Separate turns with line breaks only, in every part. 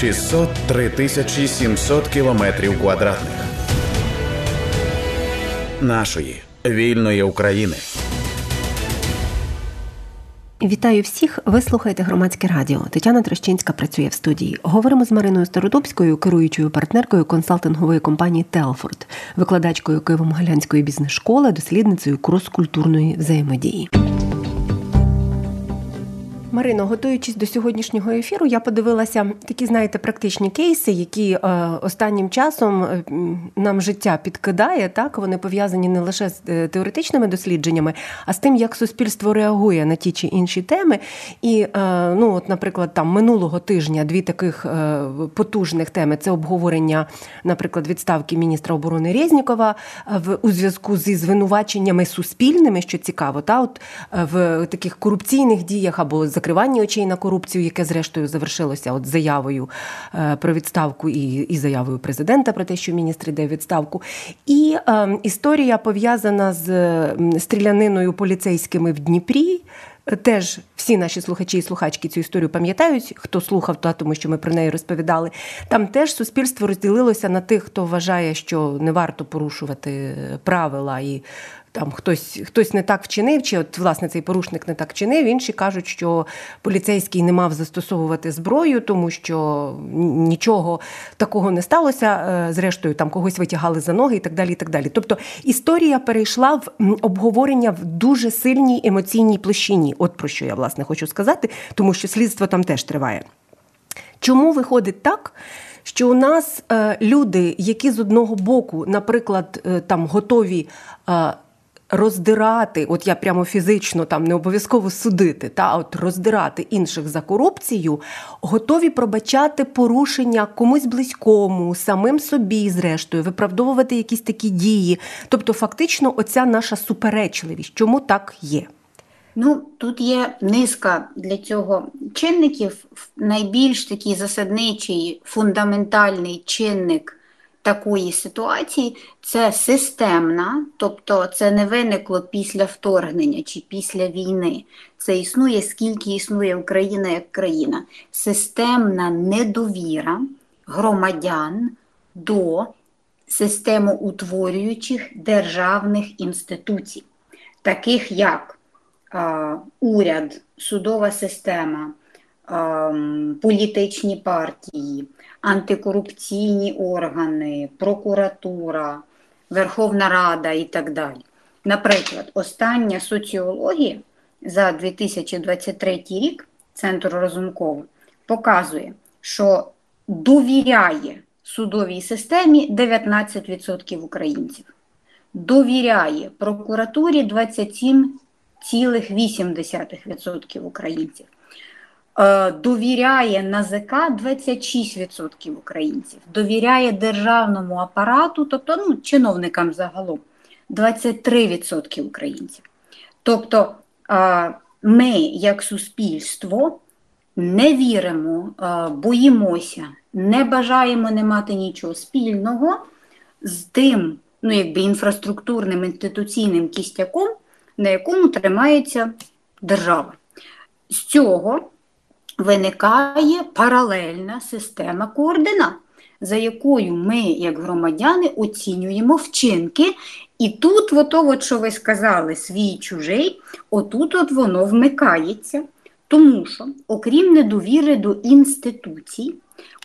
603 тисячі 700 кілометрів квадратних нашої вільної України.
Вітаю всіх. Ви слухаєте громадське радіо. Тетяна Трощинська працює в студії. Говоримо з Мариною Стародубською, керуючою партнеркою консалтингової компанії Телфорд, викладачкою Києво-Могилянської бізнес-школи, дослідницею крос-культурної взаємодії. Марино, готуючись до сьогоднішнього ефіру, я подивилася такі, знаєте, практичні кейси, які е, останнім часом е, нам життя підкидає. Так вони пов'язані не лише з е, теоретичними дослідженнями, а з тим, як суспільство реагує на ті чи інші теми. І, ну, от, наприклад, там минулого тижня дві таких потужних теми це обговорення, наприклад, відставки міністра оборони Резнікова в у зв'язку зі звинуваченнями суспільними, що цікаво, та от в таких корупційних діях або закриванні очей на корупцію, яке зрештою завершилося от заявою е, про відставку і і заявою президента про те, що міністр йде в відставку. І е, історія пов'язана з стріляниною поліцейськими в Дніпрі. Теж всі наші слухачі і слухачки цю історію пам'ятають, хто слухав, то тому що ми про неї розповідали. Там теж суспільство розділилося на тих, хто вважає, що не варто порушувати правила і там хтось хтось не так вчинив, чи от власне цей порушник не так вчинив. Інші кажуть, що поліцейський не мав застосовувати зброю, тому що нічого такого не сталося. Е, зрештою, там когось витягали за ноги і так далі. і так далі. Тобто історія перейшла в обговорення в дуже сильній емоційній площині. От про що я власне хочу сказати, тому що слідство там теж триває. Чому виходить так? Що у нас е, люди, які з одного боку, наприклад, е, там готові е, роздирати, от я прямо фізично там не обов'язково судити, та от роздирати інших за корупцію, готові пробачати порушення комусь близькому, самим собі, зрештою, виправдовувати якісь такі дії. Тобто, фактично, оця наша суперечливість, чому так є?
Ну, тут є низка для цього чинників. Найбільш такий засадничий фундаментальний чинник такої ситуації це системна, тобто це не виникло після вторгнення чи після війни. Це існує, скільки існує Україна як країна. Системна недовіра громадян до системоутворюючих державних інституцій, таких як а, уряд, судова система, а, політичні партії антикорупційні органи, прокуратура, Верховна Рада і так далі. Наприклад, остання соціологія за 2023 рік Центр Розумкова показує, що довіряє судовій системі 19% українців, довіряє прокуратурі 27,8% українців. Е, довіряє НАЗК 26% українців, довіряє державному апарату, тобто ну, чиновникам загалом 23% українців. Тобто е, ми, як суспільство, не віримо, е, боїмося, не бажаємо не мати нічого спільного з тим, ну, якби інфраструктурним інституційним кістяком, на якому тримається держава. З цього виникає паралельна система координат, за якою ми, як громадяни, оцінюємо вчинки. І тут, ото, от, що ви сказали, свій чужий, отут от воно вмикається. Тому що, окрім недовіри до інституцій,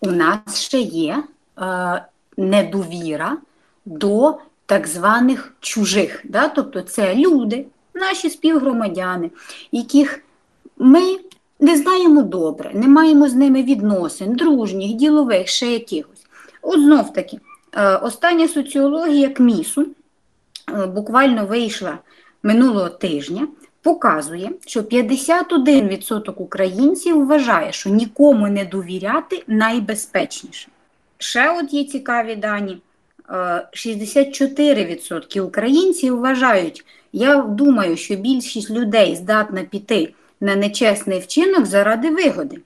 у нас ще є е, недовіра до так званих чужих. Да? Тобто це люди, наші співгромадяни, яких ми не знаємо добре, не маємо з ними відносин, дружніх, ділових, ще якихось. От знов таки, е, остання соціологія КМІСу е, буквально вийшла минулого тижня, показує, що 51% українців вважає, що нікому не довіряти найбезпечніше. Ще от є цікаві дані. 64% е, українців вважають, я думаю, що більшість людей здатна піти на нечесний вчинок заради вигоди.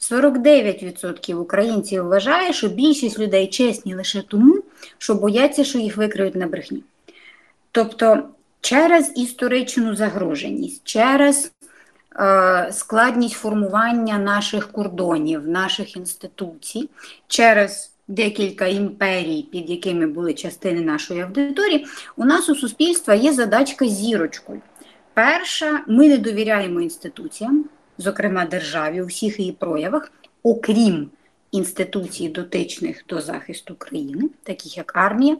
49% українців вважає, що більшість людей чесні лише тому, що бояться, що їх викриють на брехні. Тобто через історичну загроженість, через е, складність формування наших кордонів, наших інституцій через декілька імперій, під якими були частини нашої аудиторії, у нас у суспільства є задачка зірочкою. Перша, ми не довіряємо інституціям, зокрема державі, у всіх її проявах, окрім інституцій, дотичних до захисту країни, таких як армія,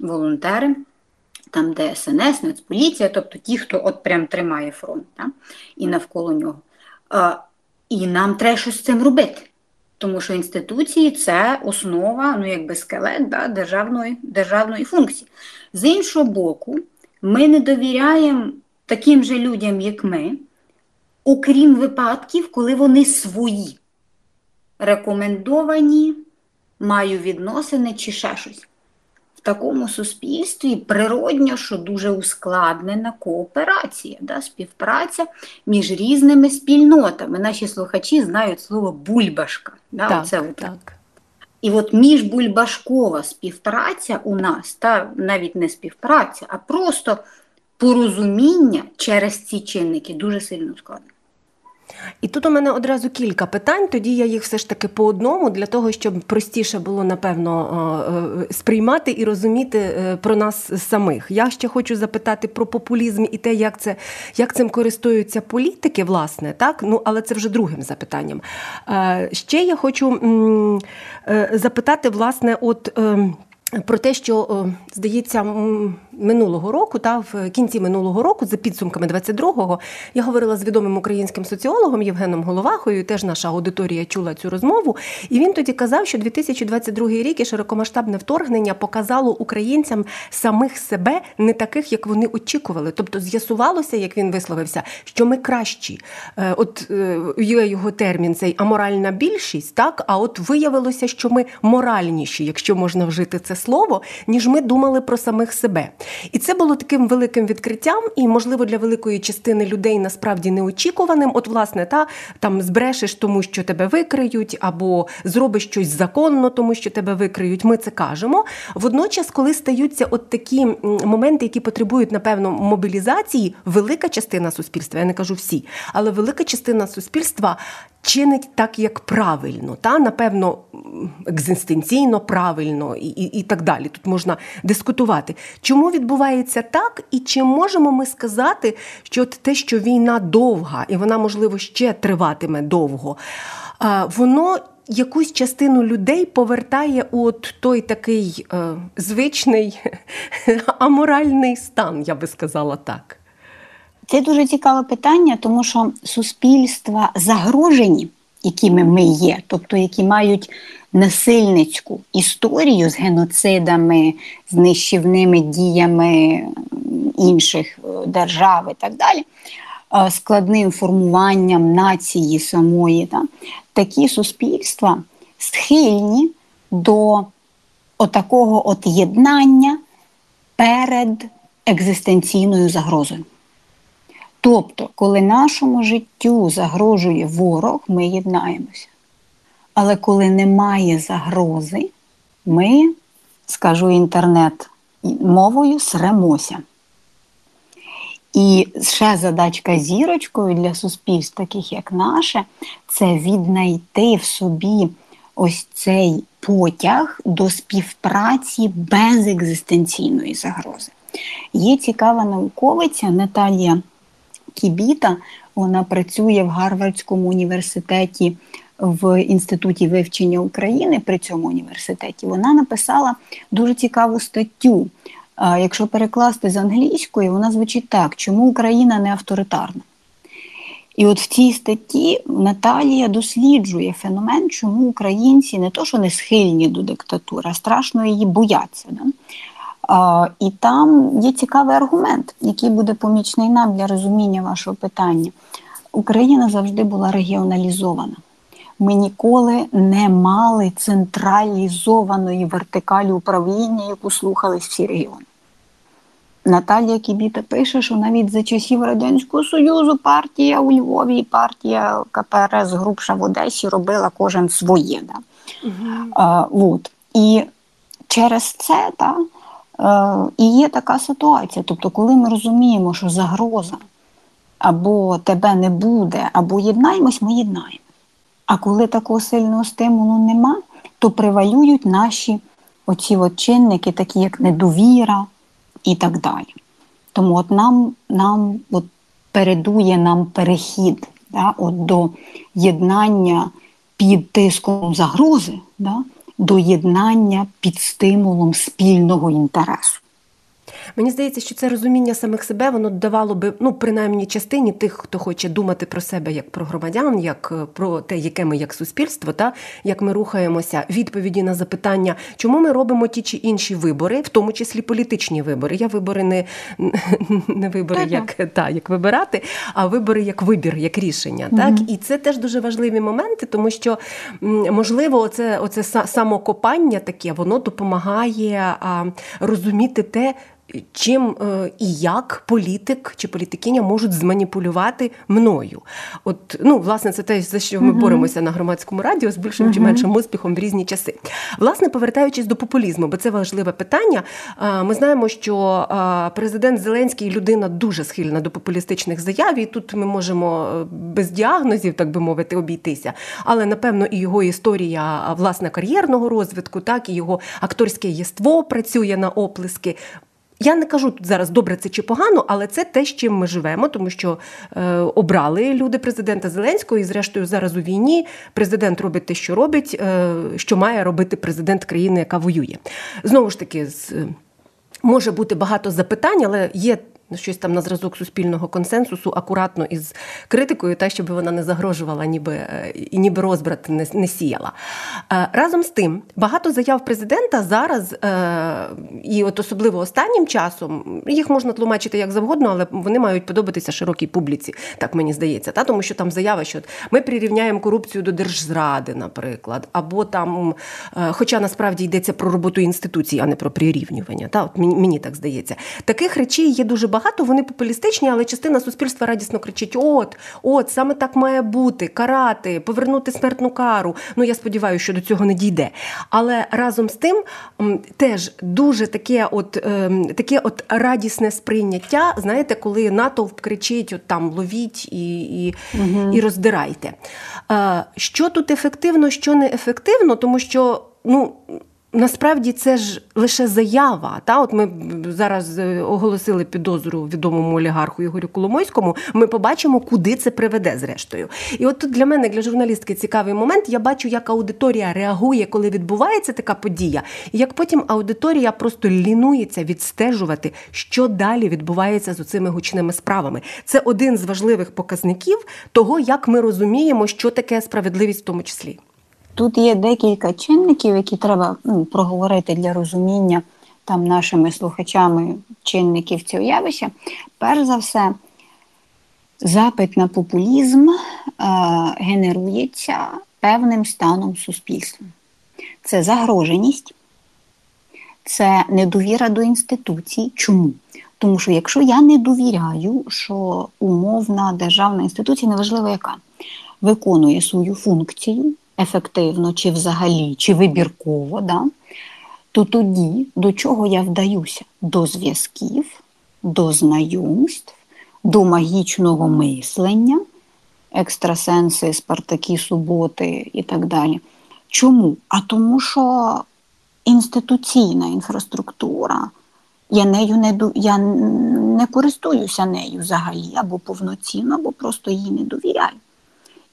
волонтери, там ДСНС, Нацполіція, тобто ті, хто от прям тримає фронт да, і навколо нього. А, І нам треба щось з цим робити. Тому що інституції це основа, ну якби скелет да, державної державної функції. З іншого боку, ми не довіряємо таким же людям, як ми, окрім випадків, коли вони свої, рекомендовані, маю відносини чи ще щось. В такому суспільстві природньо, що дуже ускладнена кооперація, да, співпраця між різними спільнотами. Наші слухачі знають слово бульбашка. Да,
так,
оце от.
так.
І от міжбульбашкова співпраця у нас, та навіть не співпраця, а просто порозуміння через ці чинники дуже сильно складно.
І тут у мене одразу кілька питань, тоді я їх все ж таки по одному, для того, щоб простіше було, напевно, е, сприймати і розуміти е, про нас самих. Я ще хочу запитати про популізм і те, як це, як цим користуються політики, власне, так? Ну, але це вже другим запитанням. Е, ще я хочу запитати, власне, от. Ем, про те, що здається, минулого року, та в кінці минулого року, за підсумками 22-го, я говорила з відомим українським соціологом Євгеном Головахою. Теж наша аудиторія чула цю розмову. І він тоді казав, що 2022 рік і широкомасштабне вторгнення показало українцям самих себе не таких, як вони очікували. Тобто з'ясувалося, як він висловився, що ми кращі. Е, от е, є його термін, цей аморальна більшість, так а от виявилося, що ми моральніші, якщо можна вжити це слово, ніж ми думали про самих себе. І це було таким великим відкриттям, і, можливо, для великої частини людей насправді неочікуваним. От, власне, та там збрешеш, тому що тебе викриють, або зробиш щось законно, тому що тебе викриють. Ми це кажемо. Водночас, коли стаються от такі моменти, які потребують, напевно, мобілізації, велика частина суспільства, я не кажу всі, але велика частина суспільства чинить так, як правильно, та напевно екзистенційно правильно і, і, і так далі. Тут можна дискутувати. Чому відбувається так, і чи можемо ми сказати, що те, що війна довга, і вона, можливо, ще триватиме довго, воно. Якусь частину людей повертає от той такий е, звичний аморальний стан, я би сказала так.
Це дуже цікаве питання, тому що суспільства загрожені, якими ми є, тобто які мають насильницьку історію з геноцидами, з нищівними діями інших е, держав і так далі, е, складним формуванням нації самої, та, такі суспільства схильні до отакого от єднання перед екзистенційною загрозою. Тобто, коли нашому життю загрожує ворог, ми єднаємося. Але коли немає загрози, ми, скажу інтернет мовою, сремося. І ще задачка зірочкою для суспільств, таких як наше, це віднайти в собі ось цей потяг до співпраці без екзистенційної загрози. Є цікава науковиця Наталія Кібіта. Вона працює в Гарвардському університеті в інституті вивчення України при цьому університеті. Вона написала дуже цікаву статтю. Якщо перекласти з англійської, вона звучить так: чому Україна не авторитарна? І от в цій статті Наталія досліджує феномен, чому українці не то, що не схильні до диктатури, а страшно її бояться. Да? І там є цікавий аргумент, який буде помічний нам для розуміння вашого питання. Україна завжди була регіоналізована. Ми ніколи не мали централізованої вертикалі управління, яку слухались всі регіони. Наталія Кібіта пише, що навіть за часів Радянського Союзу партія у Львові, партія КПРС Грубша в Одесі робила кожен своє. Да? Угу. А, от. І через це та, і є така ситуація. Тобто, коли ми розуміємо, що загроза або тебе не буде, або єднаємось, ми єднаємо. А коли такого сильного стимулу нема, то привалюють наші оці от чинники, такі як недовіра і так далі. Тому от нам нам от передує нам перехід да, от до єднання під тиском загрози, да, до єднання під стимулом спільного інтересу.
Мені здається, що це розуміння самих себе воно давало би, ну принаймні частині тих, хто хоче думати про себе як про громадян, як е, про те, яке ми як суспільство, та як ми рухаємося, відповіді на запитання, чому ми робимо ті чи інші вибори, в тому числі політичні вибори. Я вибори не не вибори, так, як та як вибирати, а вибори як вибір, як рішення. Угу. Так і це теж дуже важливі моменти, тому що можливо, оце, оце самокопання таке, воно допомагає а, розуміти те чим е, і як політик чи політикиня можуть зманіпулювати мною. От, ну, власне, це те, за що ми uh-huh. боремося на громадському радіо з більшим uh-huh. чи меншим успіхом в різні часи. Власне, повертаючись до популізму, бо це важливе питання. Ми знаємо, що президент Зеленський людина дуже схильна до популістичних заяв, і тут ми можемо е, без діагнозів, так би мовити, обійтися. Але напевно і його історія власне кар'єрного розвитку, так і його акторське єство працює на оплески. Я не кажу тут зараз добре це чи погано, але це те, з чим ми живемо, тому що е, обрали люди президента Зеленського, і зрештою зараз у війні президент робить те, що робить, е, що має робити президент країни, яка воює. Знову ж таки, з. Може бути багато запитань, але є щось там на зразок суспільного консенсусу, акуратно із критикою, та щоб вона не загрожувала, ніби е, і ніби розбрат не, не сіяла. Е, разом з тим, багато заяв президента зараз, е, і от особливо останнім часом, їх можна тлумачити як завгодно, але вони мають подобатися широкій публіці, так мені здається. Та? Тому що там заява, що ми прирівняємо корупцію до держзради, наприклад, або там, хоча насправді йдеться про роботу інституцій, а не про прирівнювання. Та? От мені так здається. Таких речей є дуже багато багато, вони популістичні, але частина суспільства радісно кричить: От, от, саме так має бути, карати, повернути смертну кару. Ну я сподіваюся, що до цього не дійде. Але разом з тим теж дуже таке, от ем, таке от радісне сприйняття. Знаєте, коли натовп кричить: от там ловіть і і, угу. і роздирайте. Е, що тут ефективно, що не ефективно, тому що ну. Насправді це ж лише заява. Та от ми зараз е, оголосили підозру відомому олігарху Ігорю Коломойському. Ми побачимо, куди це приведе, зрештою. І от тут для мене, для журналістки, цікавий момент. Я бачу, як аудиторія реагує, коли відбувається така подія, і як потім аудиторія просто лінується відстежувати, що далі відбувається з оцими гучними справами. Це один з важливих показників того, як ми розуміємо, що таке справедливість в тому числі.
Тут є декілька чинників, які треба ну, проговорити для розуміння там нашими слухачами чинників цього явища. Перш за все, запит на популізм е, генерується певним станом суспільства. Це загроженість, це недовіра до інституцій. Чому? Тому що якщо я не довіряю, що умовна державна інституція, неважливо яка, виконує свою функцію ефективно, чи взагалі, чи вибірково, да, то тоді до чого я вдаюся? До зв'язків, до знайомств, до магічного мислення, екстрасенси, спартакі, суботи і так далі. Чому? А тому, що інституційна інфраструктура, я нею не я не користуюся нею взагалі, або повноцінно, або просто їй не довіряю.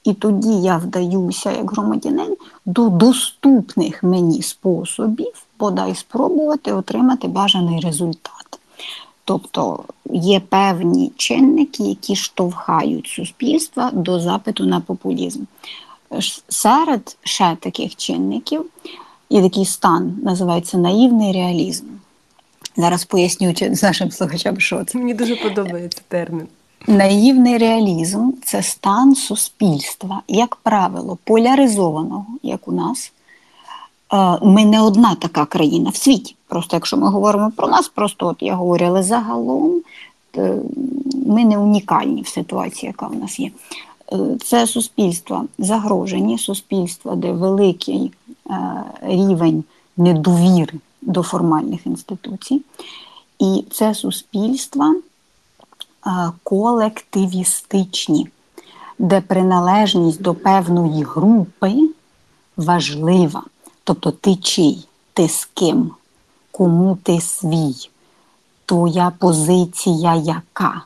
І тоді я вдаюся як громадянин до доступних мені способів, бодай спробувати отримати бажаний результат. Тобто є певні чинники, які штовхають суспільство до запиту на популізм. Серед ще таких чинників є такий стан, називається наївний реалізм. Зараз поясню нашим слухачам, що це.
Мені дуже подобається термін.
Наївний реалізм це стан суспільства, як правило, поляризованого, як у нас. Е, ми не одна така країна в світі. Просто якщо ми говоримо про нас, просто от я говорю, але загалом е, ми не унікальні в ситуації, яка в нас є. Е, це суспільство загрожені, суспільство, де великий рівень недовіри до формальних інституцій. І це суспільство колективістичні, де приналежність до певної групи важлива. Тобто ти чий, ти з ким, кому ти свій, твоя позиція яка.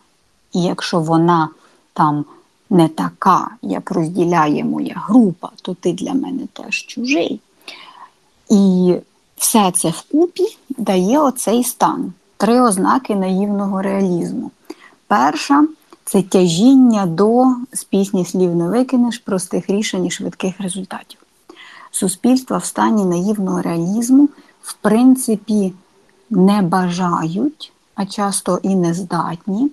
І якщо вона там не така, як розділяє моя група, то ти для мене теж чужий. І все це вкупі дає оцей стан. Три ознаки наївного реалізму. Перша це тяжіння до з пісні слів не викинеш простих рішень і швидких результатів. Суспільства в стані наївного реалізму, в принципі, не бажають, а часто і не здатні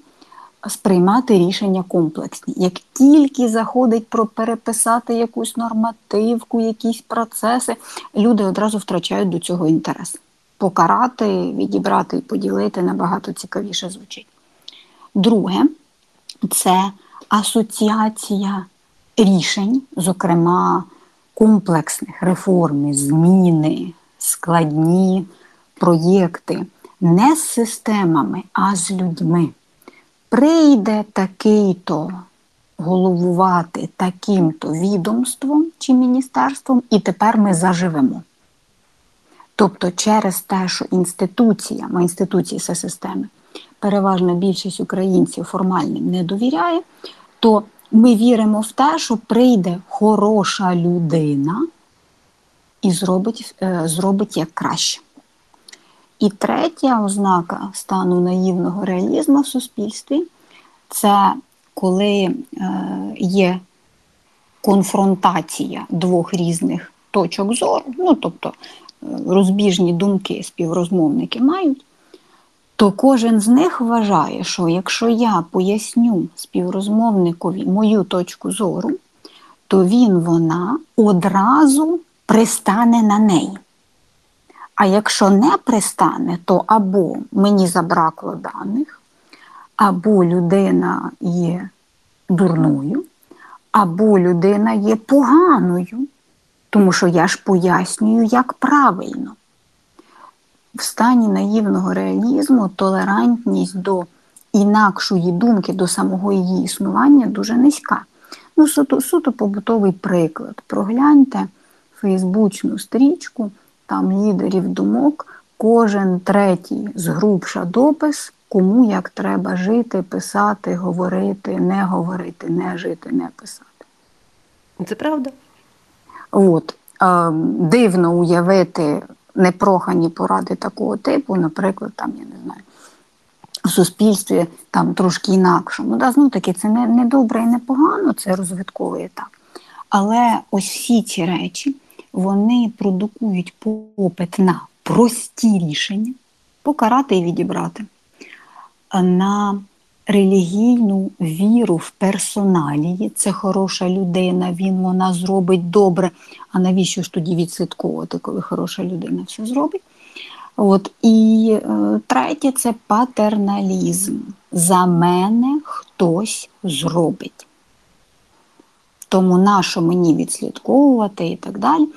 сприймати рішення комплексні. Як тільки заходить про переписати якусь нормативку, якісь процеси, люди одразу втрачають до цього інтерес. Покарати, відібрати і поділити набагато цікавіше звучить. Друге, це асоціація рішень, зокрема комплексних реформи, зміни, складні проєкти, не з системами, а з людьми прийде такий-то головувати таким-то відомством чи міністерством, і тепер ми заживемо. Тобто, через те, що інституція, інституції це системи, переважна більшість українців формальним не довіряє, то ми віримо в те, що прийде хороша людина і зробить, е, зробить як краще. І третя ознака стану наївного реалізму в суспільстві це коли е, є конфронтація двох різних точок зору, ну тобто е, розбіжні думки співрозмовники мають, то кожен з них вважає, що якщо я поясню співрозмовникові мою точку зору, то він вона одразу пристане на неї. А якщо не пристане, то або мені забракло даних, або людина є дурною, або людина є поганою, тому що я ж пояснюю, як правильно. В стані наївного реалізму толерантність до інакшої думки, до самого її існування дуже низька. Ну, суто, суто побутовий приклад. Прогляньте фейсбучну стрічку там лідерів думок, кожен третій згрубша допис, кому як треба жити, писати, говорити, не говорити, не жити, не писати.
Це правда?
От. Дивно уявити непрохані поради такого типу, наприклад, там, я не знаю, в суспільстві там трошки інакшому. Да, Знову таки, це не, не добре і не погано, це розвитковий етап. Але ось всі ці речі вони продукують попит на прості рішення, покарати і відібрати, на релігійну віру в персоналії. Це хороша людина, він вона зробить добре. А навіщо ж тоді відслідковувати, коли хороша людина все зробить? От, І е, третє це патерналізм. За мене хтось зробить. Тому нащо мені відслідковувати і так далі,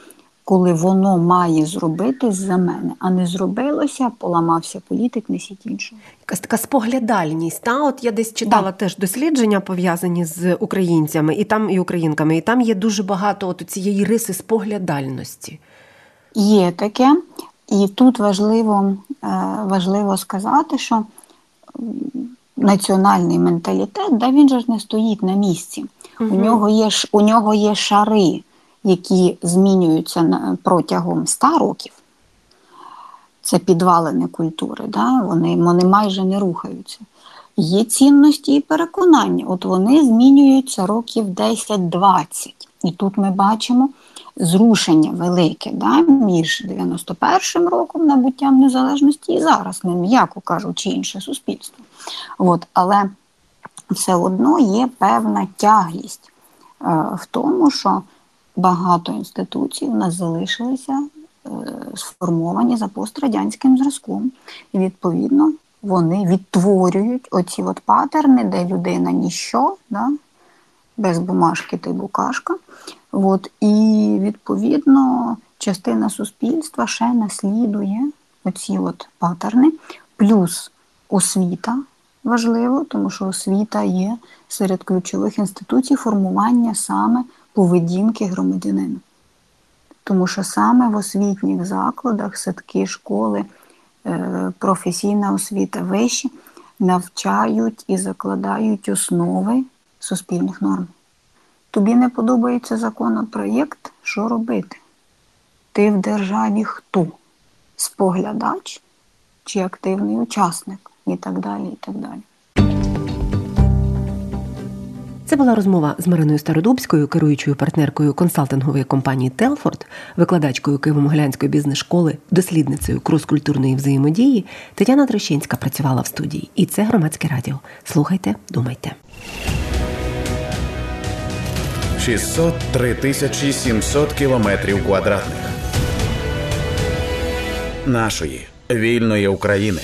коли воно має зробити за мене, а не зробилося, поламався політик, несіть іншого.
Якась така споглядальність. Та? От я десь читала да. теж дослідження пов'язані з українцями і там і українками, і там є дуже багато от цієї риси споглядальності.
Є таке, і тут важливо, е, важливо сказати, що національний менталітет, да, він же ж не стоїть на місці. Угу. У нього є у нього є шари, які змінюються протягом ста років. Це підвалини культури, да? вони, вони майже не рухаються. Є цінності і переконання. От вони змінюються років 10-20. І тут ми бачимо зрушення велике да, між 91-м роком набуттям незалежності і зараз, не м'яко кажучи, інше суспільство. От, Але все одно є певна тяглість е, в тому, що багато інституцій у нас залишилися е, сформовані за пострадянським зразком. І відповідно вони відтворюють оці от патерни, де людина ніщо, да, без бумажки ти букашка. От, І відповідно частина суспільства ще наслідує оці от патерни, плюс освіта важливо, тому що освіта є серед ключових інституцій формування саме поведінки громадянина. Тому що саме в освітніх закладах, садки, школи, е, професійна освіта вищі навчають і закладають основи суспільних норм. Тобі не подобається законопроєкт, що робити? Ти в державі хто? Споглядач чи активний учасник? І так далі, і так далі.
Це була розмова з Мариною Стародубською, керуючою партнеркою консалтингової компанії Телфорд, викладачкою Києво-Могилянської бізнес-школи, дослідницею круз-культурної взаємодії. Тетяна Трещинська працювала в студії. І це громадське радіо. Слухайте, думайте.
603 тисячі 700 кілометрів квадратних нашої вільної України.